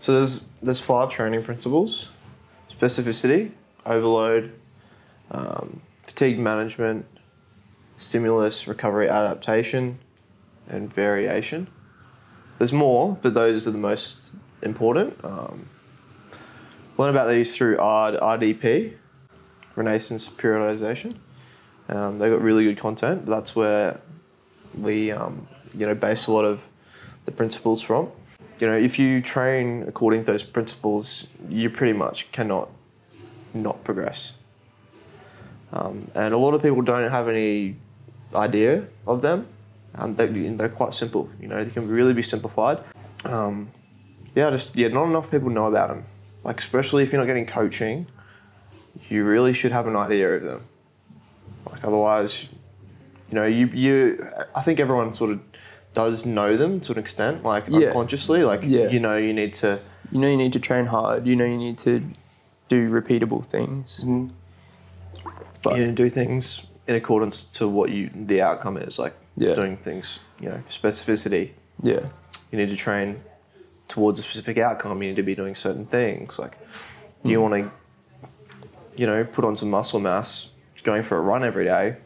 So there's there's five training principles: specificity, overload, um, fatigue management, stimulus, recovery, adaptation, and variation. There's more, but those are the most important. Um, learn about these through RD, RDP, Renaissance Periodization. Um, they got really good content. That's where we, um, you know, base a lot of the principles from. You know, if you train according to those principles, you pretty much cannot not progress. Um, and a lot of people don't have any idea of them. Um, they, they're quite simple. You know, they can really be simplified. Um, yeah, just yeah, not enough people know about them. Like especially if you're not getting coaching, you really should have an idea of them. Like otherwise, you know, you you. I think everyone sort of does know them to an extent, like Yeah. unconsciously. Like Yeah. you know, you need to. You know you need to train hard. You know you need to do repeatable things. But- you know, do things in accordance to what you the outcome is. Like Yeah. doing things, you know, specificity. Yeah. You need to train towards a specific outcome. You need to be doing certain things. Like Hmm. you want to, you know, put on some muscle mass, going for a run every day,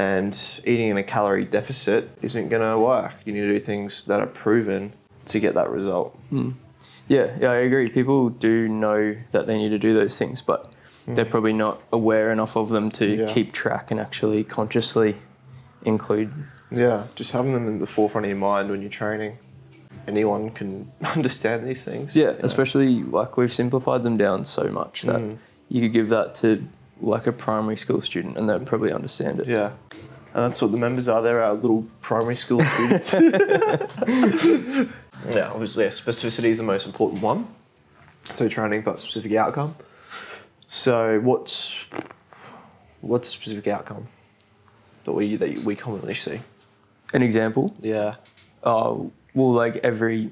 and eating in a calorie deficit isn't going to work. You need to do things that are proven to get that result. Yeah, yeah, I agree. People do know that they need to do those things, but they're probably not aware enough of them to Yeah. keep track and actually consciously include. Yeah, just having them in the forefront of your mind when you're training. Anyone can understand these things. Yeah, you know. especially like we've simplified them down so much that Mm. you could give that to like a primary school student and they'd probably understand it. Yeah. And that's what the members are. They're our little primary school students. yeah, obviously, specificity is the most important one. So training for that specific outcome. So what's what's a specific outcome that we that we commonly see? An example, Yeah. oh, well, like every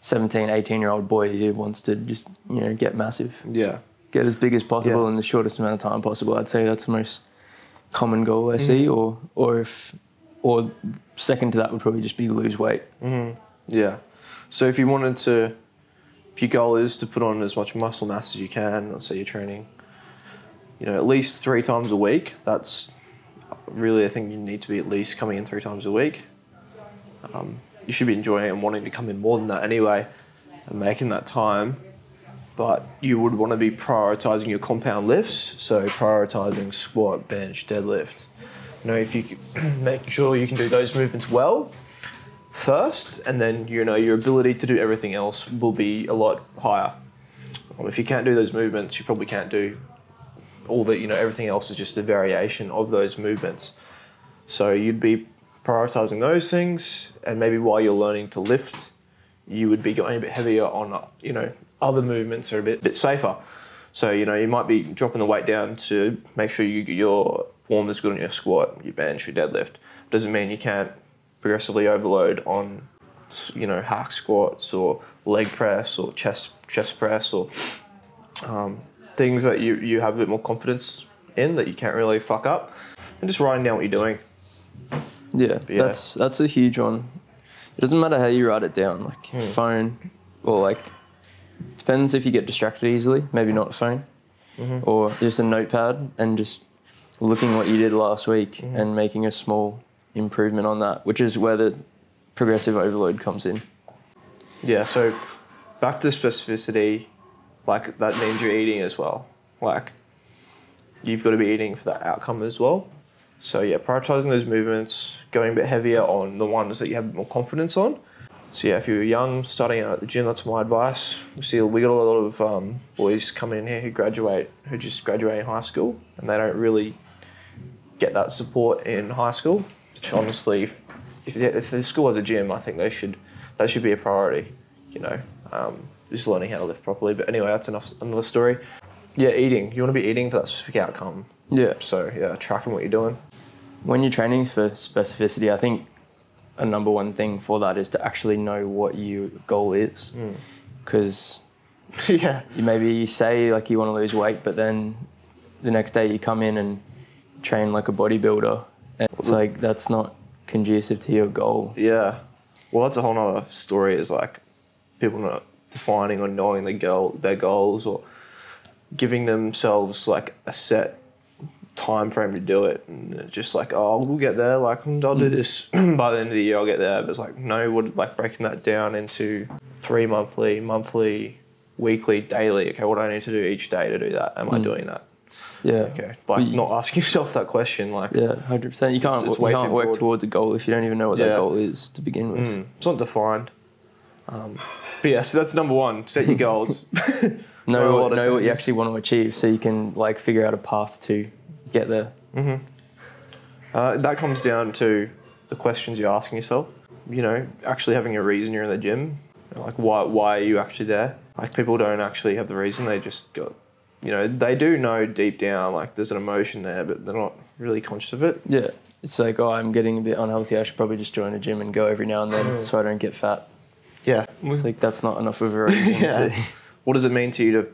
17, 18 year old boy who wants to just, you know, get massive, Yeah. Get as big as possible Yeah. in the shortest amount of time possible. I'd say that's the most common goal I see, Mm-hmm. or, or if, or second to that would probably just be lose weight. Yeah. So if you wanted to, if your goal is to put on as much muscle mass as you can, let's say you're training, you know, at least three times a week. That's really, I think you need to be at least coming in three times a week. Um, you should be enjoying it and wanting to come in more than that anyway, and making that time. But you would want to be prioritizing your compound lifts, so prioritizing squat, bench, deadlift. You know, if you make sure you can do those movements well, first, and then you know your ability to do everything else will be a lot higher. If you can't do those movements, you probably can't do all the you know everything else is just a variation of those movements. So you'd be prioritizing those things, and maybe while you're learning to lift, you would be going a bit heavier on you know other movements are a bit bit safer. So you know you might be dropping the weight down to make sure you, your form is good on your squat, your bench, your deadlift. Doesn't mean you can't progressively overload on you know hack squats or leg press or chest chest press or um, things that you, you have a bit more confidence in that you can't really fuck up and just writing down what you're doing Yeah, yeah. that's that's a huge one. It doesn't matter how you write it down, like Hmm. phone or like depends if you get distracted easily. Maybe not a phone, Mm-hmm. or just a notepad and just looking what you did last week Mm-hmm. and making a small improvement on that, which is where the progressive overload comes in. yeah so back to specificity like that means you're eating as well like you've got to be eating for that outcome as well so yeah prioritizing those movements going a bit heavier on the ones that you have more confidence on so yeah if you're young starting out at the gym that's my advice. We see we got a lot of um, boys coming in here who graduate who just graduate in high school and they don't really get that support in high school. Which honestly if, if, the- if the school has a gym i think they should that should be a priority you know um, just learning how to lift properly. But anyway that's enough another story. Yeah eating. You want to be eating for that specific outcome. Yeah. so yeah tracking what you're doing. When you're training for specificity, I think a number one thing for that is to actually know what your goal is, Hmm. because yeah you maybe you say like you want to lose weight, but then the next day you come in and train like a bodybuilder, and it's like that's not conducive to your goal. Yeah. Well, that's a whole nother story. Is like people not defining or knowing their goal, their goals, or giving themselves like a set time frame to do it, and it's just like, oh, we'll get there. Like, I'll do this by the end of the year. I'll get there. But it's like, no, what like breaking that down into three monthly, monthly, weekly, daily. Okay, what do I need to do each day to do that? Am I doing that? Yeah. Okay, like you- not asking yourself that question. Like, Yeah, hundred percent. You can't it's you can't work broad. towards a goal if you don't even know what Yeah. that goal is to begin with. mm, it's not defined. Um, but yeah, so that's number one. Set your goals. Know what, know what you actually want to achieve, so you can like figure out a path to get there. Uh, that comes down to the questions you're asking yourself. You know, actually having a reason you're in the gym. Like, why, why are you actually there? Like, people don't actually have the reason. They just got, you know, they do know deep down, like, there's an emotion there, but they're not really conscious of it. Yeah, it's like oh, I'm getting a bit unhealthy. I should probably just join a gym and go every now and then, Mm. so I don't get fat. Yeah. It's like that's not enough of a reason Yeah. to. What does it mean to you to,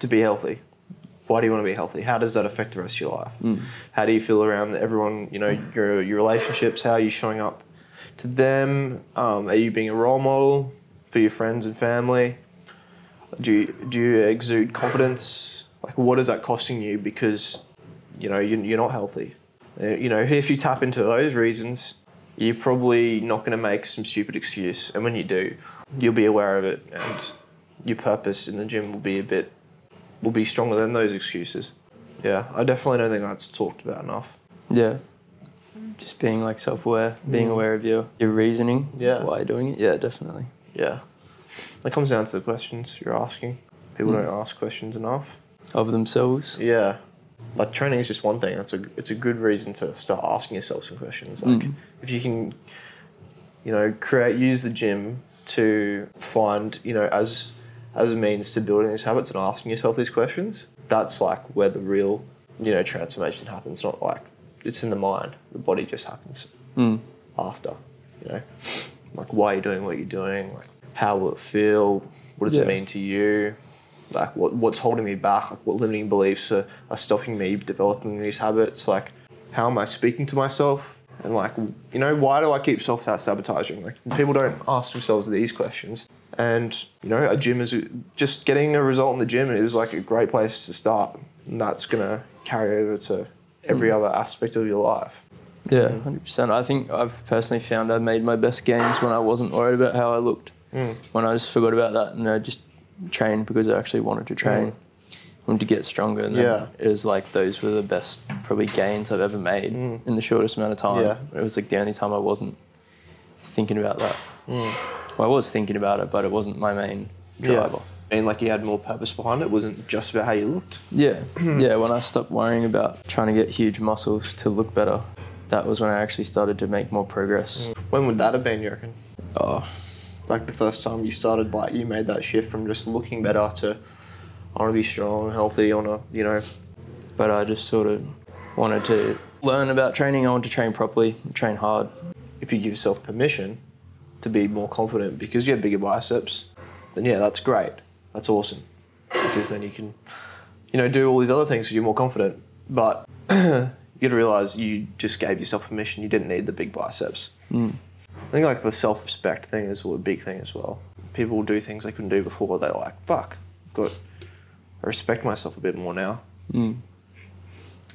to be healthy? Why do you want to be healthy? How does that affect the rest of your life? Mm. How do you feel around everyone? You know, your your relationships. How are you showing up to them? Um, are you being a role model for your friends and family? Do you, do you exude confidence? Like, what is that costing you because, you know, you, you're not healthy? Uh, You know, if you tap into those reasons, you're probably not going to make some stupid excuse. And when you do, you'll be aware of it, and your purpose in the gym will be a bit, will be stronger than those excuses. Yeah, I definitely don't think that's talked about enough. Yeah. Just being like self-aware, being Mm. aware of your your reasoning. Yeah. Why you're doing it? Yeah, definitely. Yeah, that comes down to the questions you're asking. People Mm. don't ask questions enough. Of themselves. Yeah, like training is just one thing. It's a it's a good reason to start asking yourself some questions. Like Mm. if you can, you know, create use the gym to find you know as as a means to building these habits and asking yourself these questions. That's like where the real you know transformation happens. Not like it's in the mind. The body just happens Mm. after. You know, like why are you doing what you're doing? Like how will it feel? What does Yeah. it mean to you? Like what what's holding me back? Like what limiting beliefs are, are stopping me developing these habits? Like how am I speaking to myself? And like you know, why do I keep self sabotaging? Like people don't ask themselves these questions. And you know, a gym is just getting a result in the gym is like a great place to start. And that's gonna carry over to every other aspect of your life. Yeah, hundred percent. I think I've personally found I made my best gains when I wasn't worried about how I looked. Mm. When I just forgot about that and I just trained because I actually wanted to train, wanted to get stronger. And Yeah. it was like those were the best probably gains I've ever made Mm. in the shortest amount of time. Yeah. It was like the only time I wasn't thinking about that. Mm. Well, I was thinking about it, but it wasn't my main driver. And like you had more purpose behind it. It wasn't just about how you looked. Yeah, hmm. yeah. When I stopped worrying about trying to get huge muscles to look better, that was when I actually started to make more progress. Hmm. When would that have been, you reckon? Oh, Like the first time you started, like you made that shift from just looking better to I want to be strong, healthy, I want to, you know. but I just sort of wanted to learn about training. I want to train properly, train hard. If you give yourself permission to be more confident because you have bigger biceps, then yeah, that's great. That's awesome. Because then you can, you know, do all these other things so you're more confident. But you got to realize you just gave yourself permission. You didn't need the big biceps. Mm. I think like the self-respect thing is a big thing as well. People will do things they couldn't do before. They're like, fuck, I've got, I respect myself a bit more now. Mm.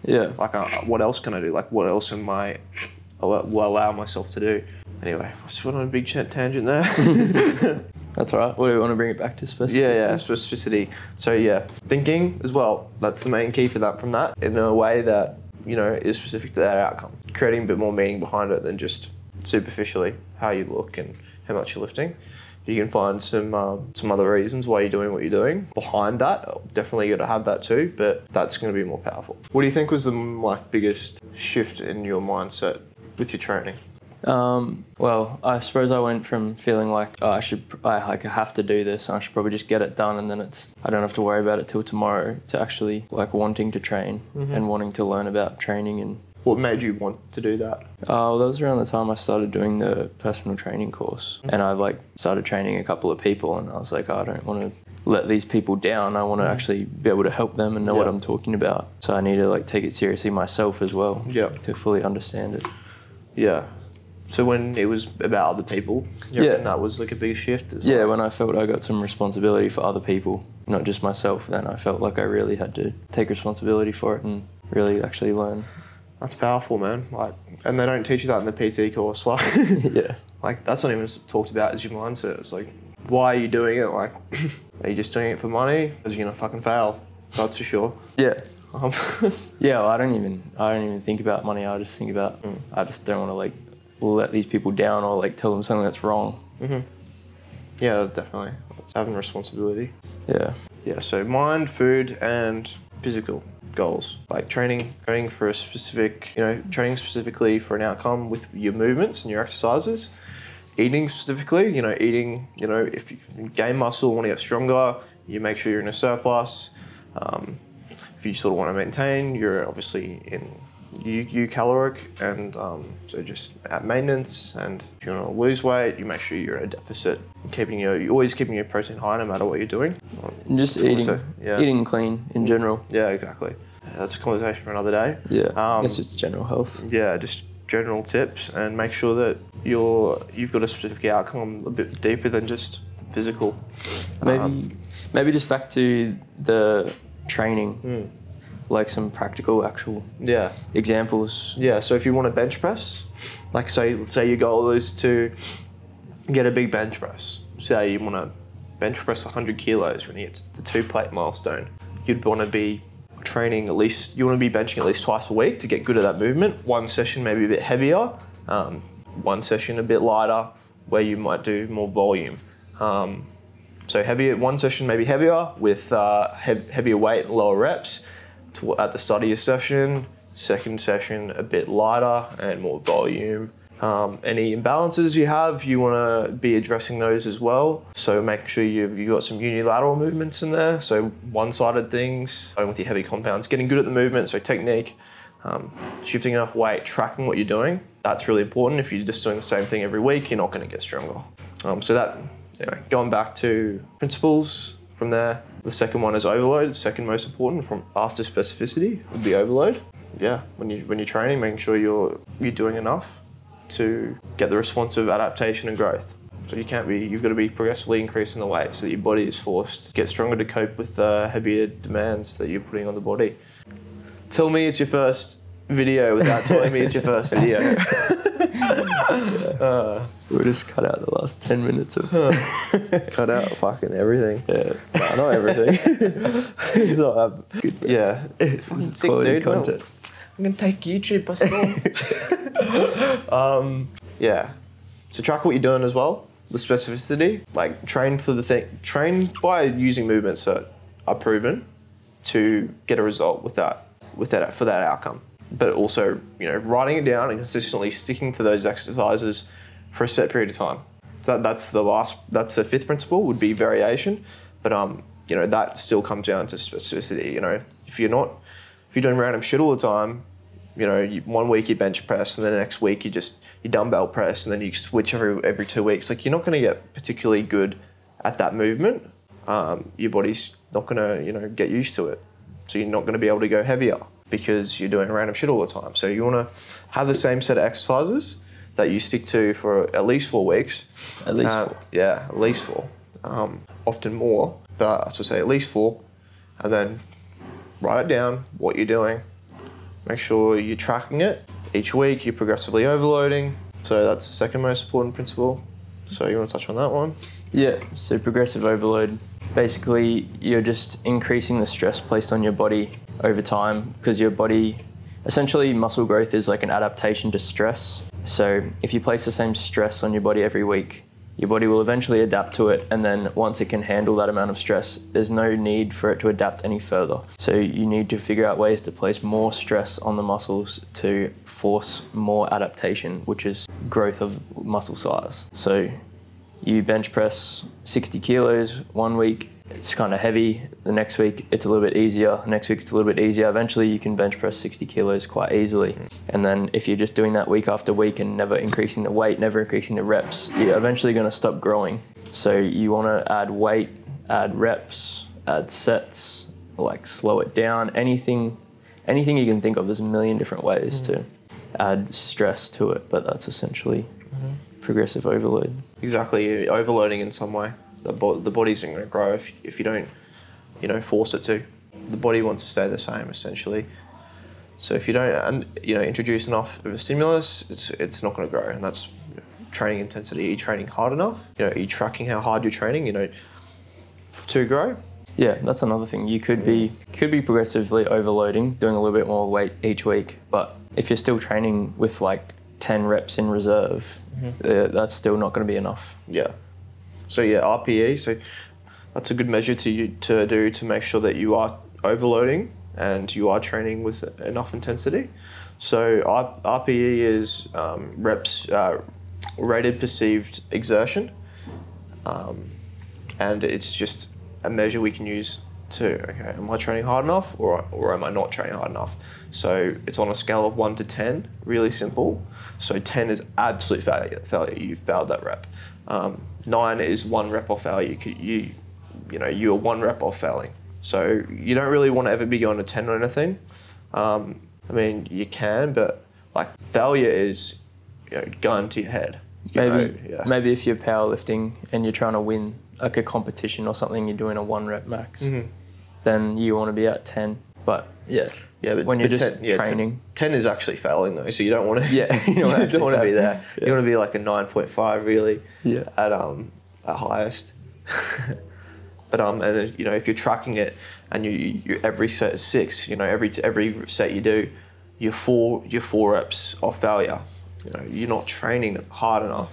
Yeah, Like, uh, what else can I do? Like, what else am I, will allow myself to do? Anyway, I just went on a big chat tangent there. that's all right. What do you want to bring it back to specificity? yeah, yeah, specificity. So yeah, thinking as well. That's the main key for that. From that, in a way that you know is specific to that outcome, creating a bit more meaning behind it than just superficially how you look and how much you're lifting. If you can find some um, some other reasons why you're doing what you're doing behind that. Definitely got to have that too, but that's going to be more powerful. What do you think was the like biggest shift in your mindset with your training? Um, well, I suppose I went from feeling like oh, I should, I like have to do this, and I should probably just get it done, and then it's I don't have to worry about it till tomorrow. To actually like wanting to train mm-hmm. and wanting to learn about training and What made you want to do that? Oh, that was around the time I started doing the personal training course, mm-hmm. and I like started training a couple of people, and I was like, oh, I don't want to let these people down. I want to mm-hmm. actually be able to help them and know what I'm talking about. So I need to like take it seriously myself as well. Yeah. To fully understand it. Yeah. So when it was about other people, Yeah. that was like a big shift. As Yeah, well? when I felt I got some responsibility for other people, not just myself, then I felt like I really had to take responsibility for it and really actually learn. that's powerful, man. Like, and they don't teach you that in the PT course. Like, yeah. like that's not even talked about as your mindset. It's like, why are you doing it? Like, are you just doing it for money? Because you're gonna fucking fail. That's for sure. Yeah. Um, Yeah, well, I don't even I don't even think about money. I just think about I just don't want to like let these people down or like tell them something that's wrong. yeah, definitely. It's having responsibility. Yeah. Yeah, so mind, food, and physical goals. Like training, training for a specific, you know, training specifically for an outcome with your movements and your exercises. Eating specifically, you know, eating, you know, if you gain muscle, want to get stronger, you make sure you're in a surplus. Um, if you sort of want to maintain, you're obviously in eucaloric, and um, so just at maintenance. And if you want to lose weight, you make sure you're in a deficit, keeping your, you're always keeping your protein high no matter what you're doing. And just eating yeah. eating clean in general. Yeah, exactly. That's a conversation for another day. Yeah. Um, That's just general health. Yeah, just general tips and make sure that you're you've got a specific outcome a bit deeper than just physical. Maybe Um, maybe just back to the training, Hmm. Like some practical actual yeah. examples. Yeah, so if you want to bench press, like say say your goal is to get a big bench press. Say you want to bench press 100 kilos when you get to the two plate milestone. You'd want to be training at least you want to be benching at least twice a week to get good at that movement. One session maybe a bit heavier, um, one session a bit lighter, where you might do more volume. Um, so heavier one session maybe heavier with uh, hev- heavier weight and lower reps to, at the start of your session. Second session a bit lighter and more volume. Um, any imbalances you have, you want to be addressing those as well. So make sure you've, you've got some unilateral movements in there. So one-sided things, going with your heavy compounds, getting good at the movement. So technique, um, shifting enough weight, tracking what you're doing. That's really important. If you're just doing the same thing every week, you're not going to get stronger. Um, so that, anyway, going back to principles from there. The second one is overload. Second most important from after specificity would be overload. Yeah, when you when you're training, making sure you're you're doing enough to get the responsive adaptation and growth. So you can't be you've got to be progressively increasing the weight so that your body is forced to get stronger to cope with the heavier demands that you're putting on the body. Tell me it's your first video without telling me it's your first video. uh, We'll just cut out the last ten minutes of cut out fucking everything. yeah. Nah, not everything. it's not that Good, bro. Yeah, It's fucking sick, quality dude. Well, content. I'm gonna take YouTube by storm. um, yeah. So track what you're doing as well. The specificity, like train for the thing, train by using movements that are proven to get a result with that, with that for that outcome. But also, you know, writing it down and consistently sticking to those exercises for a set period of time. That, that's the last. That's the fifth principle. Would be variation, but um, you know, that still comes down to specificity. You know, if you're not, if you're doing random shit all the time, you know, you, one week you bench press, and then the next week you just you dumbbell press, and then you switch every every two weeks. Like you're not going to get particularly good at that movement. Um, your body's not going to you know get used to it, so you're not going to be able to go heavier because you're doing random shit all the time. So you want to have the same set of exercises that you stick to for at least four weeks. At least Uh, four. Yeah, at least four. Um, often more, but I should say at least four, and then write it down what you're doing. Make sure you're tracking it each week. You're progressively overloading. So that's the second most important principle. So you want to touch on that one? Yeah, so progressive overload. Basically, you're just increasing the stress placed on your body over time because your body, essentially, muscle growth is like an adaptation to stress. So, if you place the same stress on your body every week, your body will eventually adapt to it, and then once it can handle that amount of stress, there's no need for it to adapt any further. So, you need to figure out ways to place more stress on the muscles to force more adaptation, which is growth of muscle size. So, you bench press 60 kilos one week it's kind of heavy. The next week it's a little bit easier. The next week it's a little bit easier. Eventually you can bench press 60 kilos quite easily. And then if you're just doing that week after week and never increasing the weight never increasing the reps you're eventually going to stop growing. So you want to add weight add reps add sets like slow it down. Anything anything you can think of there's a million different ways to mm-hmm. add stress to it but that's essentially mm-hmm. progressive overload. Exactly, overloading in some way. The, bo- the body isn't going to grow if, if you don't, you know, force it to. The body wants to stay the same essentially. So if you don't, you know, introduce enough of a stimulus, it's it's not going to grow, and that's training intensity. Are you training hard enough? You know, are you tracking how hard you're training? You know, to grow. Yeah, that's another thing. You could be could be progressively overloading, doing a little bit more weight each week, but if you're still training with like 10 reps in reserve, uh, that's still not going to be enough. Yeah. So yeah, RPE. So that's a good measure to you to do to make sure that you are overloading and you are training with enough intensity. So R- RPE is um, reps uh, rated perceived exertion, um, and it's just a measure we can use to okay, am I training hard enough or or am I not training hard enough? So it's on a scale of one to ten, really simple. So ten is absolute failure. Failure. You failed that rep. Um, nine is one rep off failure. You, could- you you know you're one rep off failing. So you don't really want to ever be going to ten or anything. Um, I mean you can, but like failure is you know gun to your head. You Maybe know, yeah. maybe if you're powerlifting and you're trying to win like a competition or something, you're doing a one rep max, Mhm. then you want to be at 10. But yeah, Yeah, but when you're but just 10, yeah, 10 training. 10, is actually failing though, so you don't want to. Yeah, you don't don't, want to be there. Yeah. You want to be like a nine point five really Yeah. at um at highest. but um and uh, you know if you're tracking it and you, you every set is six, you know every every set you do, you're four you're four reps off failure. You know you're not training hard enough.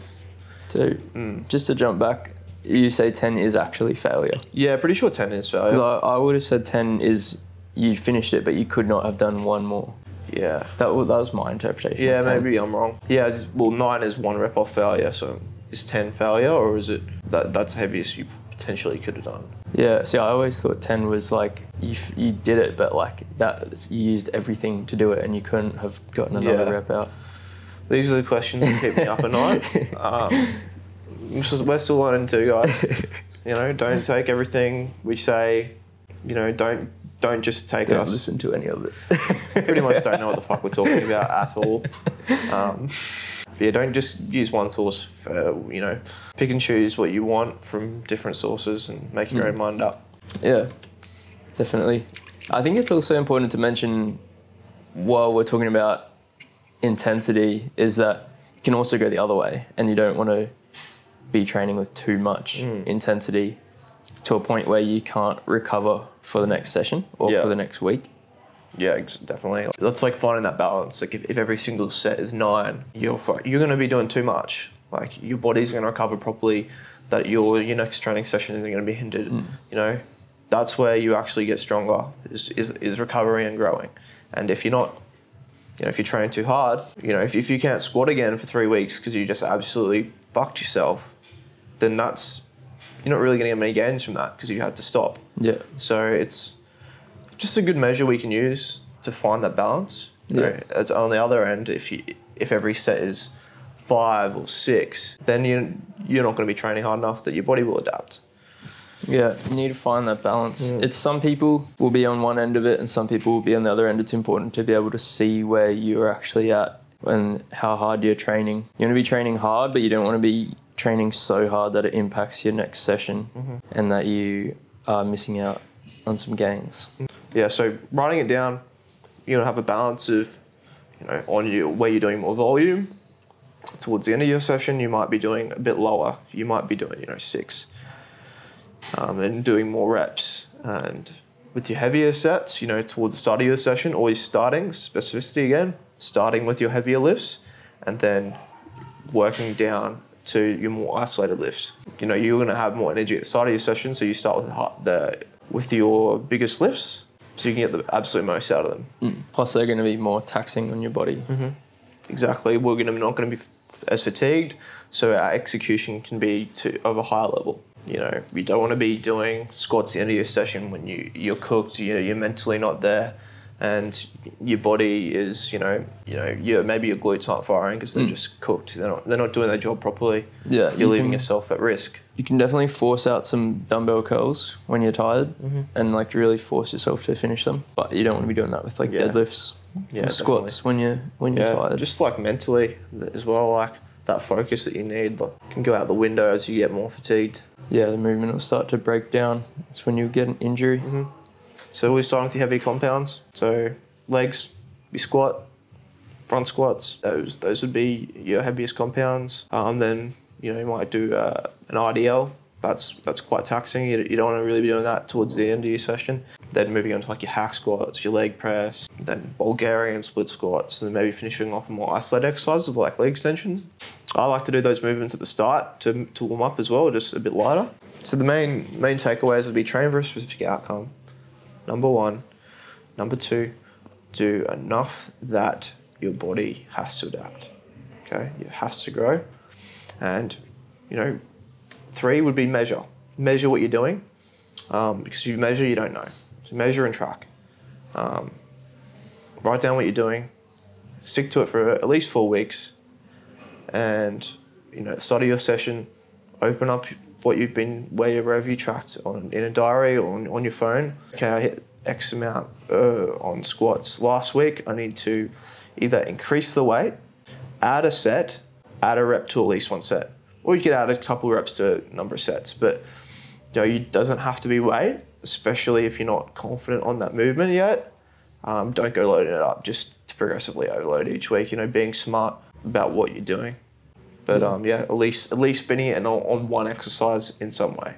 So Mm. just to jump back, you say 10 is actually failure. Yeah, pretty sure ten is failure. I, I would have said 10 is you finished it, but you could not have done one more. Yeah. That, that was my interpretation. Yeah, maybe I'm wrong. Yeah, it's, well, nine is one rep off failure, so is ten failure, or is it that that's the heaviest you potentially could have done? Yeah, see, I always thought 10 was like you, f- you did it, but like that you used everything to do it and you couldn't have gotten another Yeah. rep out. These are the questions that keep me up at night. Um, we're we're still learning too, guys. You know, don't take everything we say. You know, don't don't just take Don't us. listen to any of it. Pretty much don't know what the fuck we're talking about at all. Um, but yeah, don't just use one source. For, you know, pick and choose what you want from different sources and make your Mm. own mind up. Yeah, definitely. I think it's also important to mention while we're talking about intensity is that you can also go the other way and you don't want to be training with too much Mm. intensity to a point where you can't recover for the next session or Yeah. for the next week. Yeah, definitely. That's like finding that balance. Like if, if every single set is nine, you're you're going to be doing too much. Like your body's going to recover properly. That your your next training session isn't going to be hindered. Hmm. You know, that's where you actually get stronger. Is, is is recovering and growing. And if you're not, you know, if you're training too hard, you know, if if you can't squat again for three weeks because you just absolutely fucked yourself, then that's you're not really going to get many gains from that because you had to stop. Yeah. So it's just a good measure we can use to find that balance. You Yeah. know, as on the other end, if you if every set is five or six, then you you're not going to be training hard enough that your body will adapt. Yeah, you need to find that balance. Mm. It's some people will be on one end of it and some people will be on the other end. It's important to be able to see where you're actually at and how hard you're training. You want to be training hard, but you don't want to be training so hard that it impacts your next session and that you are missing out on some gains. Yeah. So writing it down, you know, have a balance of, you know, on you where you're doing more volume. Towards the end of your session, you might be doing a bit lower. You might be doing, you know, six, um, and doing more reps. And with your heavier sets, you know, towards the start of your session, always starting specificity again, starting with your heavier lifts, and then working down to your more isolated lifts. You know, you're going to have more energy at the start of your session, so you start with the, with your biggest lifts, so you can get the absolute most out of them. Mm. Plus, they're going to be more taxing on your body. Exactly. We're going to not going to be as fatigued, so our execution can be to of a higher level. You know, you don't want to be doing squats at the end of your session when you you're cooked. You know, you're mentally not there, and your body is you know you know you maybe your glutes aren't firing because they're Mm. just cooked. They're not they're not doing their job properly. Yeah, You're you leaving can- yourself at risk. You can definitely force out some dumbbell curls when you're tired Mm-hmm. and like really force yourself to finish them. But you don't want to be doing that with like Yeah. deadlifts Yeah, squats when you're when you're Yeah, tired. just like mentally as well. Like that focus that you need like, can go out the window as you get more fatigued. Yeah, the movement will start to break down. That's when you get an injury. So we're starting with your heavy compounds. So legs, your squat, front squats. Those those would be your heaviest compounds. Um, then you know you might do uh, an RDL. That's that's quite taxing. You, you don't want to really be doing that towards the end of your session. Then moving on to like your hack squats, your leg press, then Bulgarian split squats, and then maybe finishing off with more isolated exercises like leg extensions. I like to do those movements at the start to, to warm up as well, just a bit lighter. So the main main takeaways would be train for a specific outcome. Number one. Number two, do enough that your body has to adapt. Okay, it has to grow. And, you know, three would be measure. Measure what you're doing. Um, because if you measure, you don't know. So measure and track. Um, write down what you're doing. Stick to it for at least four weeks. And, you know, of your session, open up what you've been, where you, wherever you tracked on in a diary or on, on your phone. Okay, I hit X amount uh, on squats last week. I need to either increase the weight, add a set, add a rep to at least one set, or you could add a couple reps to a number of sets. But you know, it doesn't have to be weight, especially if you're not confident on that movement yet. Um, don't go loading it up just to progressively overload each week. You know, being smart about what you're doing. But um, yeah, at least at least spinning it on, on one exercise in some way.